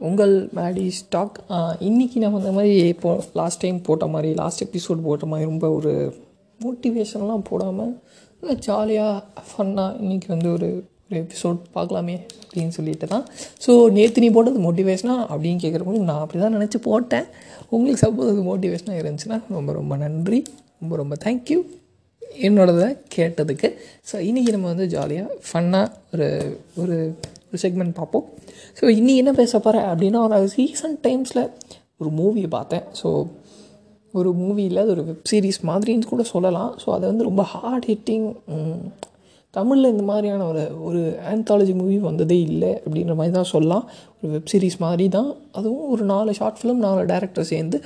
உங்கள் மேடி ஸ்டாக் இன்றைக்கி நம்ம இந்த மாதிரி இப்போ லாஸ்ட் டைம் போட்ட மாதிரி லாஸ்ட் எபிசோட் போட்ட மாதிரி ரொம்ப ஒரு மோட்டிவேஷன்லாம் போடாமல் ஜாலியாக ஃபன்னாக இன்றைக்கி வந்து ஒரு ஒரு எபிசோட் பார்க்கலாமே அப்படின்னு சொல்லிட்டு தான். ஸோ நேற்று நீ போட்டது மோட்டிவேஷனாக அப்படின்னு கேட்குறப்போ நான் அப்படி தான் நினச்சி போட்டேன். உங்களுக்கு சப்போஸ் அது மோட்டிவேஷனாக இருந்துச்சுன்னா ரொம்ப ரொம்ப நன்றி. ரொம்ப ரொம்ப தேங்க்யூ என்னோடதை கேட்டதுக்கு. ஸோ இன்றைக்கி நம்ம வந்து ஜாலியாக ஃபன்னாக ஒரு ஒரு ஒரு செக்மெண்ட் பார்ப்போம். ஸோ இன்றைக்கி என்ன பேச போகிறேன் அப்படின்னா ஒரு ரீசன்ட் டைம்ஸில் ஒரு மூவியை பார்த்தேன். ஸோ ஒரு மூவியில் அது ஒரு வெப் சீரிஸ் மாதிரின்னு கூட சொல்லலாம். ஸோ அது வந்து ரொம்ப ஹார்ட் ஹிட்டிங் தமிழில் இந்த மாதிரியான ஒரு ஒரு ஆந்தாலஜி மூவி வந்ததே இல்லை அப்படின்ற மாதிரி தான் சொல்லலாம். ஒரு வெப் சீரிஸ் மாதிரி தான். அதுவும் ஒரு நாலு ஷார்ட் ஃபிலிம் நாலு டேரக்டர் சேர்ந்து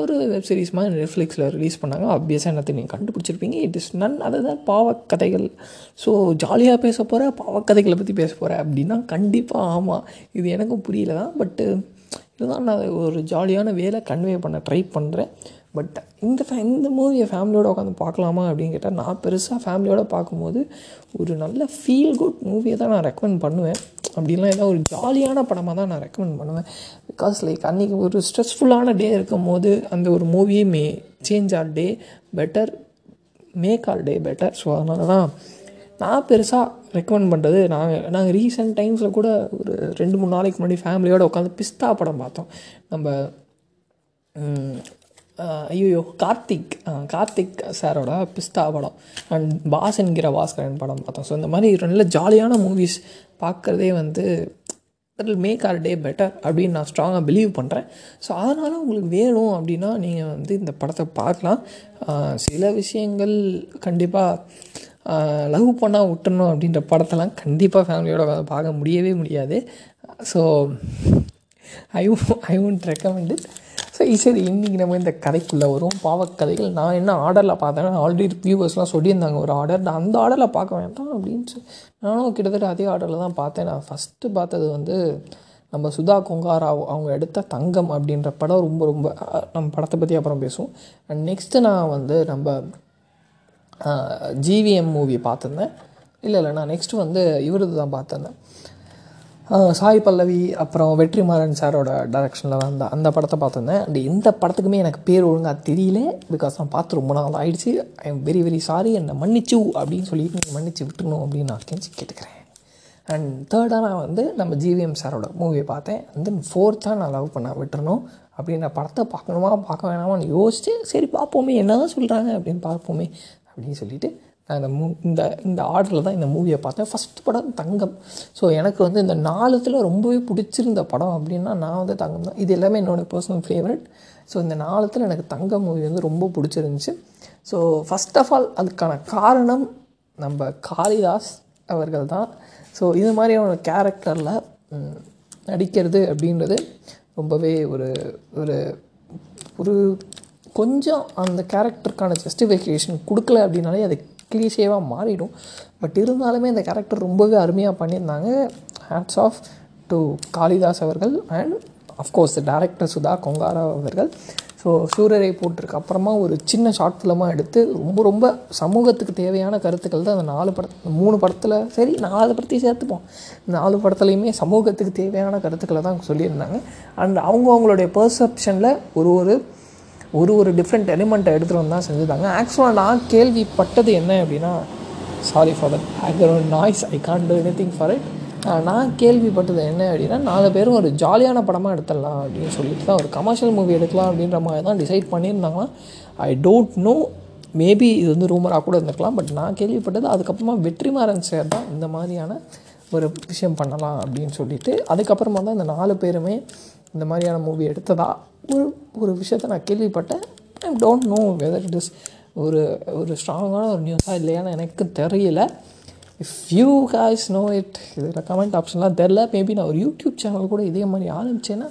ஒரு வெப் சீரிஸ் மாதிரி நெட்ஃப்ளிக்ஸில் ரிலீஸ் பண்ணாங்க. ஆப்வியஸாக என்னத்தை நீங்கள் கண்டுபிடிச்சிருப்பீங்க. இட் இஸ் நன் அதுதான் பாவக்கதைகள். ஸோ ஜாலியாக பேச போகிற பாவக்கதைகளை பற்றி பேச போகிறேன் அப்படின்னா கண்டிப்பாக ஆமாம் இது எனக்கும் புரியல தான். பட்டு இதுதான் நான் ஒரு ஜாலியான வேலை கன்வே பண்ண ட்ரை பண்ணுறேன் பட் இந்த ஃபே இந்த மூவியை ஃபேமிலியோடு உட்காந்து பார்க்கலாமா அப்படின்னு கேட்டால் நான் பெருசாக ஃபேமிலியோடு பார்க்கும்போது ஒரு நல்ல ஃபீல் குட் மூவியை தான் நான் ரெக்கமெண்ட் பண்ணுவேன். அப்படின்லாம் ஏதாவது ஒரு ஜாலியான படமாக தான் நான் ரெக்கமெண்ட் பண்ணுவேன். பிகாஸ் லைக் அன்றைக்கி ஒரு ஸ்ட்ரெஸ்ஃபுல்லான டே இருக்கும் போது அந்த ஒரு மூவியே may change our day better make our day better so அதனால தான் நான் பெருசாக ரெக்கமெண்ட் பண்ணுறது நாங்கள் நாங்கள் ரீசெண்ட் டைம்ஸில் கூட ஒரு ரெண்டு மூணு நாளைக்கு முன்னாடி ஃபேமிலியோடு உட்காந்து பிஸ்தா படம் பார்த்தோம். நம்ம ஐயோ கார்த்திக் கார்த்திக் சாரோட பிஸ்தா படம். அண்ட் பாஸ் என்கிற பாஸ்கரன் படம் பார்த்தோம். ஸோ இந்த மாதிரி நல்ல ஜாலியான மூவிஸ் பார்க்குறதே வந்து it make our day better அப்படின்னு நான் ஸ்ட்ராங்காக பிலீவ் பண்ணுறேன் ஸோ அதனால் உங்களுக்கு வேணும் அப்படின்னா நீங்கள் வந்து இந்த படத்தை பார்க்கலாம். சில விஷயங்கள் கண்டிப்பாக லவ் பண்ணால் விட்டுணும் அப்படின்ற படத்தெல்லாம் கண்டிப்பாக ஃபேமிலியோட பார்க்க முடியவே முடியாது. So I I won't recommend it சரி சரி இன்றைக்கி நம்ம இந்த கதைக்குள்ளே வரும் பாவக்கதைகள் நான் என்ன ஆர்டரில் பார்த்தேன்னா ஆல்ரெடி வியூவர்ஸ்லாம் சொல்லியிருந்தாங்க ஒரு ஆர்டர் நான் அந்த ஆர்டரில் பார்க்க வேண்டாம் அப்படின்னு நானும் கிட்டத்தட்ட அதே ஆர்டரில் தான் பார்த்தேன். நான் ஃபஸ்ட்டு பார்த்தது வந்து நம்ம சுதா கொங்காராவ் அவங்க எடுத்த தங்கம் அப்படின்ற படம் ரொம்ப ரொம்ப நம்ம படத்தை பற்றி அப்புறம் பேசுவோம். அண்ட் நெக்ஸ்ட்டு நான் வந்து நம்ம ஜிவிஎம் மூவி பார்த்துருந்தேன். இல்லை இல்லை நான் நெக்ஸ்ட்டு வந்து இவரது தான் பார்த்துருந்தேன். சாய் பல்லவி அப்புறம் வெற்றிமாறன் சாரோட டைரக்ஷனில் தான் அந்த படத்தை பார்த்துருந்தேன். அண்ட் இந்த படத்துக்குமே எனக்கு பேர் ஒழுங்காக தெரியல பிகாஸ் நான் பார்த்து ரொம்ப நாள் ஆகிடுச்சு I am very very sorry என்னை மன்னிச்சு அப்படின்னு சொல்லிட்டு நீங்கள் மன்னிச்சு விட்டுணும் அப்படின்னு நான் கெஞ்சி கேட்டுக்கிறேன். அண்ட் தேர்டாக நான் வந்து நம்ம ஜிவிஎம் சாரோட மூவியை பார்த்தேன். அண்ட் தென் ஃபோர்த்தாக நான் லவ் பண்ண விட்டுறணும் அப்படின்ற படத்தை பார்க்கணுமா பார்க்க வேணாமான்னு யோசிச்சு சரி பார்ப்போமே என்ன தான் சொல்கிறாங்க அப்படின்னு பார்ப்போமே அப்படின்னு சொல்லிட்டு நான் இந்த மூ இந்த இந்த ஆர்டரில் தான் இந்த மூவியை பார்த்தேன். ஃபஸ்ட் படம் தங்கம். ஸோ எனக்கு வந்து இந்த நாலுத்தில் ரொம்பவே பிடிச்சிருந்த படம் அப்படின்னா நான் வந்து தங்கம் தான். இது எல்லாமே என்னோடய பர்சனல் ஃபேவரட் ஸோ இந்த நாலுத்தில் எனக்கு தங்கம் மூவி வந்து ரொம்ப பிடிச்சிருந்துச்சு. ஸோ ஃபஸ்ட் ஆஃப் ஆல் அதுக்கான காரணம் நம்ம காளிதாஸ் அவர்கள் தான். ஸோ இது மாதிரியான கேரக்டரில் நடிக்கிறது அப்படின்றது ரொம்பவே ஒரு ஒரு ஒரு கொஞ்சம் அந்த கேரக்டருக்கான ஜஸ்டிஃபிகேஷன் கொடுக்கல அப்படின்னாலே அது கிளீஷேவாக மாறிடும். பட் இருந்தாலுமே அந்த கேரக்டர் ரொம்பவே அருமையாக பண்ணியிருந்தாங்க. ஹேட்ஸ் ஆஃப் டு காளிதாஸ் அவர்கள் and of course director Sudha Kongara அவர்கள். ஸோ சூரியரை போட்டிருக்கு அப்புறமா ஒரு சின்ன ஷார்ட் ஃபிலிமாக எடுத்து ரொம்ப ரொம்ப சமூகத்துக்கு தேவையான கருத்துக்கள் தான் அந்த நாலு படத்து மூணு படத்தில் சரி நாலு படத்தையும் சேர்த்துப்போம். நாலு படத்துலையுமே சமூகத்துக்கு தேவையான கருத்துக்களை தான் சொல்லியிருந்தாங்க. அண்ட் அவங்க அவங்களுடைய பர்செப்ஷனில் ஒரு ஒரு ஒரு ஒரு டிஃப்ரெண்ட் எலிமெண்ட்டை எடுத்துகிட்டு வந்து தான் செஞ்சுருந்தாங்க ஆக்சுவலாக நான் கேள்விப்பட்டது என்ன அப்படின்னா sorry for that background noise I can't do anything for it நான் கேள்விப்பட்டது என்ன அப்படின்னா நாலு பேரும் ஒரு ஜாலியான படமாக எடுத்துடலாம் அப்படின்னு சொல்லிட்டு தான் ஒரு கமர்ஷியல் மூவி எடுக்கலாம் அப்படின்ற மாதிரி தான் டிசைட் பண்ணியிருந்தாங்கன்னா ஐ டோன்ட் நோ மேபி இது வந்து ரூமராக கூட இருந்திருக்கலாம். பட் நான் கேள்விப்பட்டது அதுக்கப்புறமா வெற்றிமாறன் சார் தான் இந்த மாதிரியான ஒரு விஷயம் பண்ணலாம் அப்படின்னு சொல்லிட்டு அதுக்கப்புறமா தான் இந்த நாலு பேருமே இந்த மாதிரியான மூவி எடுத்ததா? ஒரு ஒரு விஷயத்த நான் கேள்விப்பட்டேன். I don't know whether it is ஒரு ஒரு ஸ்ட்ராங்கான ஒரு நியூஸாக இல்லையான்னு எனக்கு தெரியல. If you guys know it இதில் கமெண்ட் ஆப்ஷன்லாம் தெரில மேபி நான் ஒரு யூடியூப் சேனல் கூட இதே மாதிரி ஆரம்பித்தேன்னா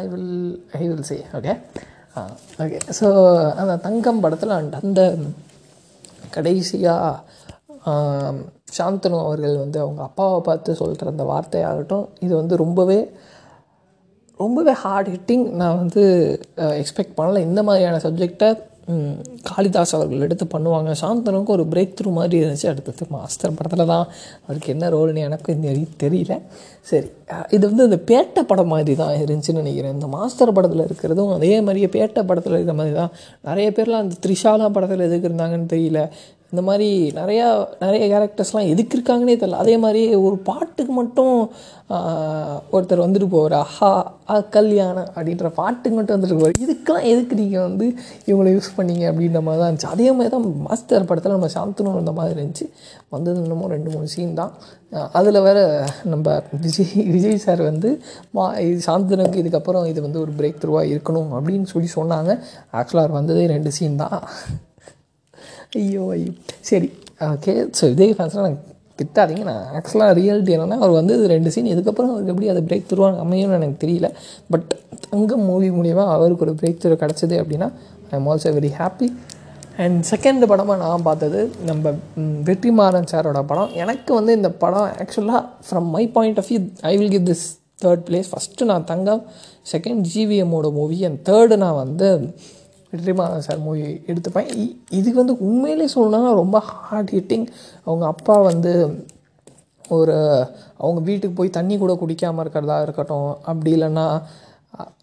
I will I will say okay okay so அந்த தங்கம் படத்தில் அந்த கடைசியாக சாந்தனு அவர்கள் வந்து அவங்க அப்பாவை பார்த்து சொல்கிற அந்த வார்த்தையாகட்டும் இது வந்து ரொம்பவே ரொம்பவே ஹார்ட் ஹிட்டிங் நான் வந்து எக்ஸ்பெக்ட் பண்ணல. இந்த மாதிரியான சப்ஜெக்டை காளிதாஸ் அவர்கள் எடுத்து பண்ணுவாங்க. சாந்தனுக்கு ஒரு பிரேக் த்ரூ மாதிரி இருந்துச்சு. அடுத்தது மாஸ்டர் படத்தில் தான் அவருக்கு என்ன ரோல்னு எனக்கும் தெரியல. சரி இது வந்து இந்த பேட்டை படம் மாதிரி தான் இருந்துச்சுன்னு நினைக்கிறேன். இந்த மாஸ்டர் படத்தில் இருக்கிறதும் அதே மாதிரியே பேட்டை படத்தில் இருக்கிற மாதிரி தான். நிறைய பேர்லாம் அந்த த்ரிஷாலா படத்தில் எதுக்கு இருந்தாங்கன்னு தெரியல. இந்த மாதிரி நிறையா நிறைய கேரக்டர்ஸ்லாம் எதுக்கு இருக்காங்கன்னே தெரில அதே மாதிரி ஒரு பாட்டுக்கு மட்டும் ஒருத்தர் வந்துட்டு போவார். அஹா அ கல்யாணம் அப்படின்ற பாட்டுக்கு மட்டும் வந்துட்டு போவார். இதுக்கெல்லாம் எதுக்கு நீங்கள் வந்து இவங்களை யூஸ் பண்ணீங்க அப்படின்ற மாதிரி தான் இருந்துச்சு. அதே மாதிரி தான் மாஸ்டர் படத்தில் நம்ம சாந்தனும் அந்த மாதிரி இருந்துச்சு. வந்தது இன்னமும் ரெண்டு மூணு சீன் தான். அதில் வேற நம்ம விஜய் விஜய் சார் வந்து மா இது சாந்தனுக்கு இதுக்கப்புறம் இது வந்து ஒரு பிரேக் த்ரூவாக இருக்கணும் அப்படின்னு சொல்லி சொன்னாங்க. ஆக்சுவலாக வந்ததே ரெண்டு சீன் தான். ஐயோ ஐயோ சரி ஓகே ஸோ விஜய் ஃபேன்ஸ்லாம் எனக்கு திட்டாதீங்க நான் ஆக்சுவலாக ரியாலிட்டி என்னென்னா அவர் வந்து இது ரெண்டு சீன் இதுக்கப்புறம் அவருக்கு எப்படி அது பிரேக் தருவாங்க அமையும்னு எனக்கு தெரியல பட் தங்கம் மூவி மூலியமாக அவருக்கு ஒரு பிரேக் தரு கிடச்சிது அப்படின்னா I am also very happy and second படமாக நான் பார்த்தது நம்ம வெற்றிமாறன் சாரோட படம் எனக்கு வந்து இந்த படம் ஆக்சுவலாக from my point of view I will give this third place first நான் தங்கம் செகண்ட் ஜிவிஎம்மோட மூவி அண்ட் தேர்டு நான் வந்து வெற்றிமாறன் சார் மூவி எடுத்துப்பேன். இ- இதுக்கு வந்து உண்மையிலே சொல்லணும்னா ரொம்ப ஹார்ட் ஹிட்டிங் அவங்க அப்பா வந்து ஒரு அவங்க வீட்டுக்கு போய் தண்ணி கூட குடிக்காமல் இருக்கிறதா இருக்கட்டும் அப்படி இல்லைன்னா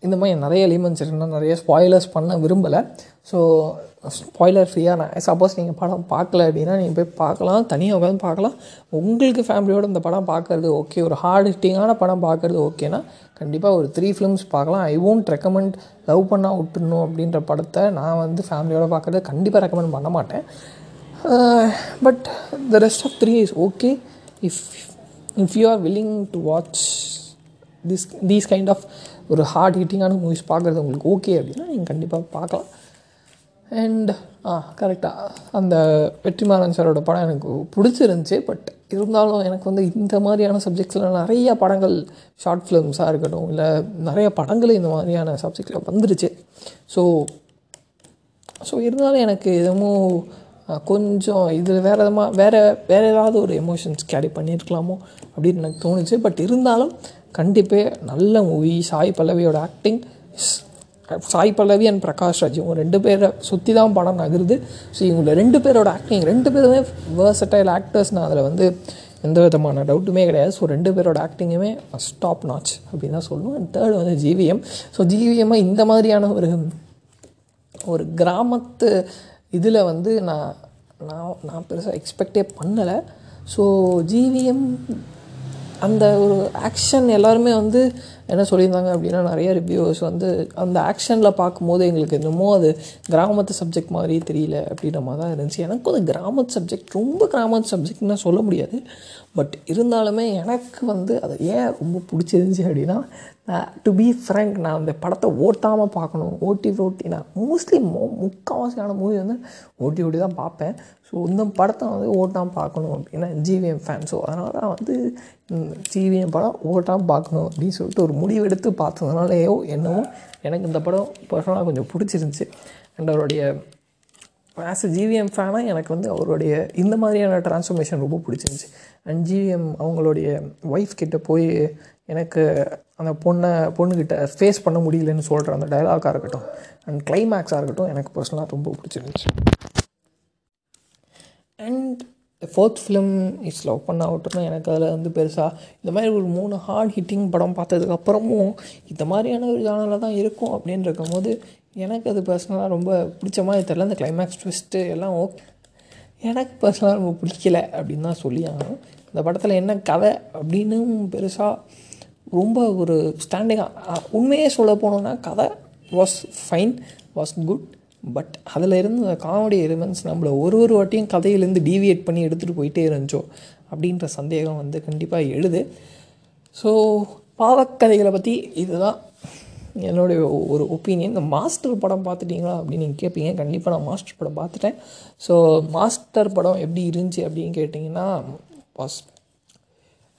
இந்த மாதிரி நிறைய எலிமெண்ட்ஸ் இருக்குன்னா நிறைய ஸ்பாய்லர்ஸ் பண்ண விரும்பலை. ஸோ ஸ்பாய்லர் ஃப்ரீயாக நான் சப்போஸ் நீங்கள் படம் பார்க்கல அப்படின்னா நீங்கள் போய் பார்க்கலாம் தனியாக உட்காந்து பார்க்கலாம். உங்களுக்கு ஃபேமிலியோடு இந்த படம் பார்க்குறது ஓகே ஒரு ஹார்ட் ஹிட்டிங்கான படம் பார்க்குறது ஓகேனா கண்டிப்பாக ஒரு த்ரீ ஃபிலிம்ஸ் பார்க்கலாம். ஐ won't ரெக்கமெண்ட் லவ் பண்ணால் விட்டுணும் அப்படின்ற படத்தை நான் வந்து ஃபேமிலியோட பார்க்குறது கண்டிப்பாக ரெக்கமெண்ட் பண்ண மாட்டேன். But the rest of three is okay if if you are willing to watch this these kind of ஒரு ஹார்ட் ஹிட்டிங்கான மூவிஸ் பார்க்குறது உங்களுக்கு ஓகே அப்படின்னா நீங்கள் கண்டிப்பாக பார்க்கலாம். அண்ட் ஆ கரெக்டாக அந்த வெற்றிமாறன் சாரோட படம் எனக்கு பிடிச்சிருந்துச்சி பட் இருந்தாலும் எனக்கு வந்து இந்த மாதிரியான சப்ஜெக்ட்ஸில் நிறைய படங்கள் ஷார்ட் ஃபிலிம்ஸாக இருக்கட்டும் இல்லை நிறைய படங்கள் இந்த மாதிரியான சப்ஜெக்டில் வந்துருச்சு. ஸோ ஸோ இருந்தாலும் எனக்கு எதுவும் கொஞ்சம் இதில் வேறு விதமாக வேறு வேறு ஏதாவது ஒரு எமோஷன்ஸ் கேரி பண்ணியிருக்கலாமோ அப்படின்னு எனக்கு தோணுச்சு. பட் இருந்தாலும் கண்டிப்பாக நல்ல மூவி சாய் பல்லவியோட ஆக்டிங் சாய் பல்லவி அண்ட் பிரகாஷ் ராஜ் இவங்க ரெண்டு பேரை சுற்றி தான் படம் நகருது. ஸோ இவங்க ரெண்டு பேரோட ஆக்டிங் ரெண்டு பேருமே வேர்சட்டைல் ஆக்டர்ஸ் நான் அதில் வந்து எந்த விதமான டவுட்டுமே கிடையாது. ஸோ ரெண்டு பேரோட ஆக்டிங்குமே ஸ்டாப் நாச் அப்படின்னு தான் சொல்லணும். அண்ட் தேர்ட் வந்து ஜிவிஎம் ஸோ ஜிவிஎம்மை இந்த மாதிரியான ஒரு ஒரு கிராமத்து இதில் வந்து நான் நான் நான் பெருசாக எக்ஸ்பெக்டே பண்ணலை. ஸோ ஜிவிஎம் அந்த ஒரு ஆக்ஷன் எல்லாருமே வந்து என்ன சொல்லியிருந்தாங்க அப்படின்னா நிறைய ரிவ்யூவர்ஸ் வந்து அந்த ஆக்ஷனில் பார்க்கும்போது எங்களுக்கு என்னமோ அது கிராமத்து சப்ஜெக்ட் மாதிரி தெரியல அப்படின்ற மாதிரி தான் இருந்துச்சு. எனக்கும் அது கிராமத்து சப்ஜெக்ட் ரொம்ப கிராமத்து சப்ஜெக்ட்னு சொல்ல முடியாது. பட் இருந்தாலுமே எனக்கு வந்து அது ஏன் ரொம்ப பிடிச்சிருந்துச்சி அப்படின்னா டு பி ஃப்ரங்க் நான் அந்த படத்தை ஓட்டாமல் பார்க்கணும். ஓட்டி ஓட்டி நான் மோஸ்ட்லி மோ முக்கால்வாசியான மூவி வந்து ஓட்டி ஓட்டி தான் பார்ப்பேன். ஸோ இந்த படத்தை வந்து ஓட்டாமல் பார்க்கணும் அப்படின்னா ஜிவிஎம் ஃபேன் ஸோ அதனால் தான் வந்து ஜிவிஎம் படம் ஓட்டாமல் பார்க்கணும் அப்படின்னு சொல்லிட்டு ஒரு முடிவெடுத்து பார்த்ததுனாலேயோ என்னவோ எனக்கு இந்த படம் பர்சனலாக கொஞ்சம் பிடிச்சிருந்துச்சி. அண்ட் அவருடைய ஆஸ் அ ஜிவிஎம் ஃபேனாக எனக்கு வந்து அவருடைய இந்த மாதிரியான டிரான்ஸ்ஃபர்மேஷன் ரொம்ப பிடிச்சிருந்துச்சி. அண்ட் ஜிவிஎம் அவங்களுடைய ஒய்ஃப் கிட்டே போய் எனக்கு அந்த பொண்ணை பொண்ணுக்கிட்ட ஃபேஸ் பண்ண முடியலன்னு சொல்கிற அந்த டைலாக்காக இருக்கட்டும் அண்ட் கிளைமேக்ஸாக இருக்கட்டும் எனக்கு பர்சனலாக ரொம்ப பிடிச்சிருந்துச்சு. And fourth film is love பண்ண அவுட்னா எனக்கு அதில் வந்து பெருசாக இந்த மாதிரி ஒரு மூணு ஹார்ட் ஹிட்டிங் படம் பார்த்ததுக்கப்புறமும் இந்த மாதிரியான ஒரு ஜானலில் தான் இருக்கும் அப்படின்னு இருக்கும்போது எனக்கு அது பர்சனலாக ரொம்ப பிடிச்ச மாதிரி தெரில அந்த கிளைமேக்ஸ் ட்விஸ்ட்டு எல்லாம் ஓகே எனக்கு பர்சனலாக ரொம்ப பிடிக்கல அப்படின்னு தான் சொல்லி ஆகணும் இந்த படத்தில் என்ன கதை அப்படின்னு பெருசாக ரொம்ப ஒரு ஸ்டாண்டிங்காக உண்மையே சொல்ல போனோன்னா கதை was fine was good but அதில் இருந்த காமெடி எலிமெண்ட்ஸ் நம்மளை ஒரு ஒரு வாட்டியும் கதையிலேருந்து டீவியேட் பண்ணி எடுத்துகிட்டு போயிட்டே இருந்துச்சோ அப்படின்ற சந்தேகம் வந்து கண்டிப்பாக எழுது. ஸோ பாவக்கதைகளை பற்றி இதுதான் என்னுடைய ஒரு ஒப்பீனியன் இந்த மாஸ்டர் படம் பார்த்துட்டீங்களா அப்படின்னு நீங்கள் கேட்பீங்க கண்டிப்பாக நான் மாஸ்டர் படம் பார்த்துட்டேன். ஸோ மாஸ்டர் படம் எப்படி இருந்துச்சு அப்படின்னு கேட்டிங்கன்னா was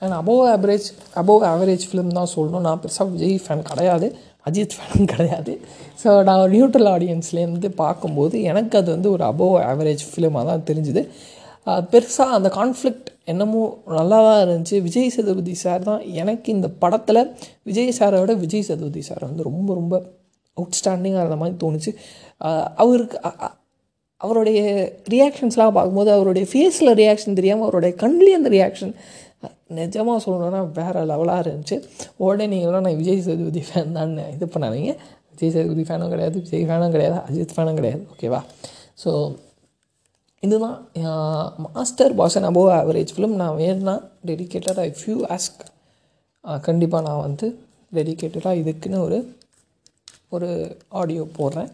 and above average above average film தான் சொல்லணும் நான் பெருசாக விஜய் ஃபேன் கிடையாது அஜித் ஃபேன் கிடையாது. ஸோ நான் ஒரு நியூட்ரல் ஆடியன்ஸ்லேருந்து பார்க்கும்போது எனக்கு அது வந்து ஒரு அபோவ் ஆவரேஜ் ஃபிலிமாக தான் தெரிஞ்சுது. பெருசாக அந்த கான்ஃப்ளிக்ட் என்னமோ நல்லா தான் இருந்துச்சு. விஜய் சேதுபதி சார் தான் எனக்கு இந்த படத்தில் விஜய் சாரை விட விஜய் சேதுபதி சார் வந்து ரொம்ப ரொம்ப அவுட்ஸ்டாண்டிங்காக இருந்த மாதிரி தோணுச்சு. அவருக்கு அவருடைய ரியாக்ஷன்ஸ்லாம் பார்க்கும்போது அவருடைய ஃபேஸில் ரியாக்ஷன் தெரியாமல் அவருடைய கண்லேயே அந்த ரியாக்ஷன் நிஜமாக சொல்லணும்னா வேறு லெவலாக இருந்துச்சு. உடனே நீங்களாம் நான் விஜய் சேதுபதி ஃபேன் தான் இது பண்ணாதீங்க. விஜய் சேதுபதி ஃபேனும் கிடையாது விஜய் ஃபேனும் கிடையாது அஜித் ஃபேனும் கிடையாது ஓகேவா ஸோ இதுதான் masterpiece and above average film நான் வேணும்னா டெடிக்கேட்டடாக இஃப் யூ ஆஸ்க் கண்டிப்பாக நான் வந்து டெடிக்கேட்டடாக இதுக்குன்னு ஒரு ஒரு ஆடியோ போடுறேன்.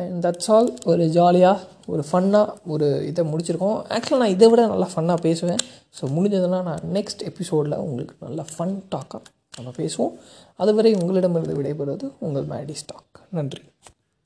அண்ட் தட்ஸ் ஆல் ஒரு ஜாலியாக ஒரு ஃபன்னாக ஒரு இதை முடிச்சிருக்கோம். ஆக்சுவலாக நான் இதை விட நல்லா ஃபன்னாக பேசுவேன். ஸோ முடிஞ்சதுன்னா நான் நெக்ஸ்ட் எபிசோடில் உங்களுக்கு நல்ல ஃபன் டாக்காக நம்ம பேசுவோம். அதுவரை உங்களிடமிருந்து விடைபெறுவது உங்கள் மேடி ஸ்டாக் நன்றி.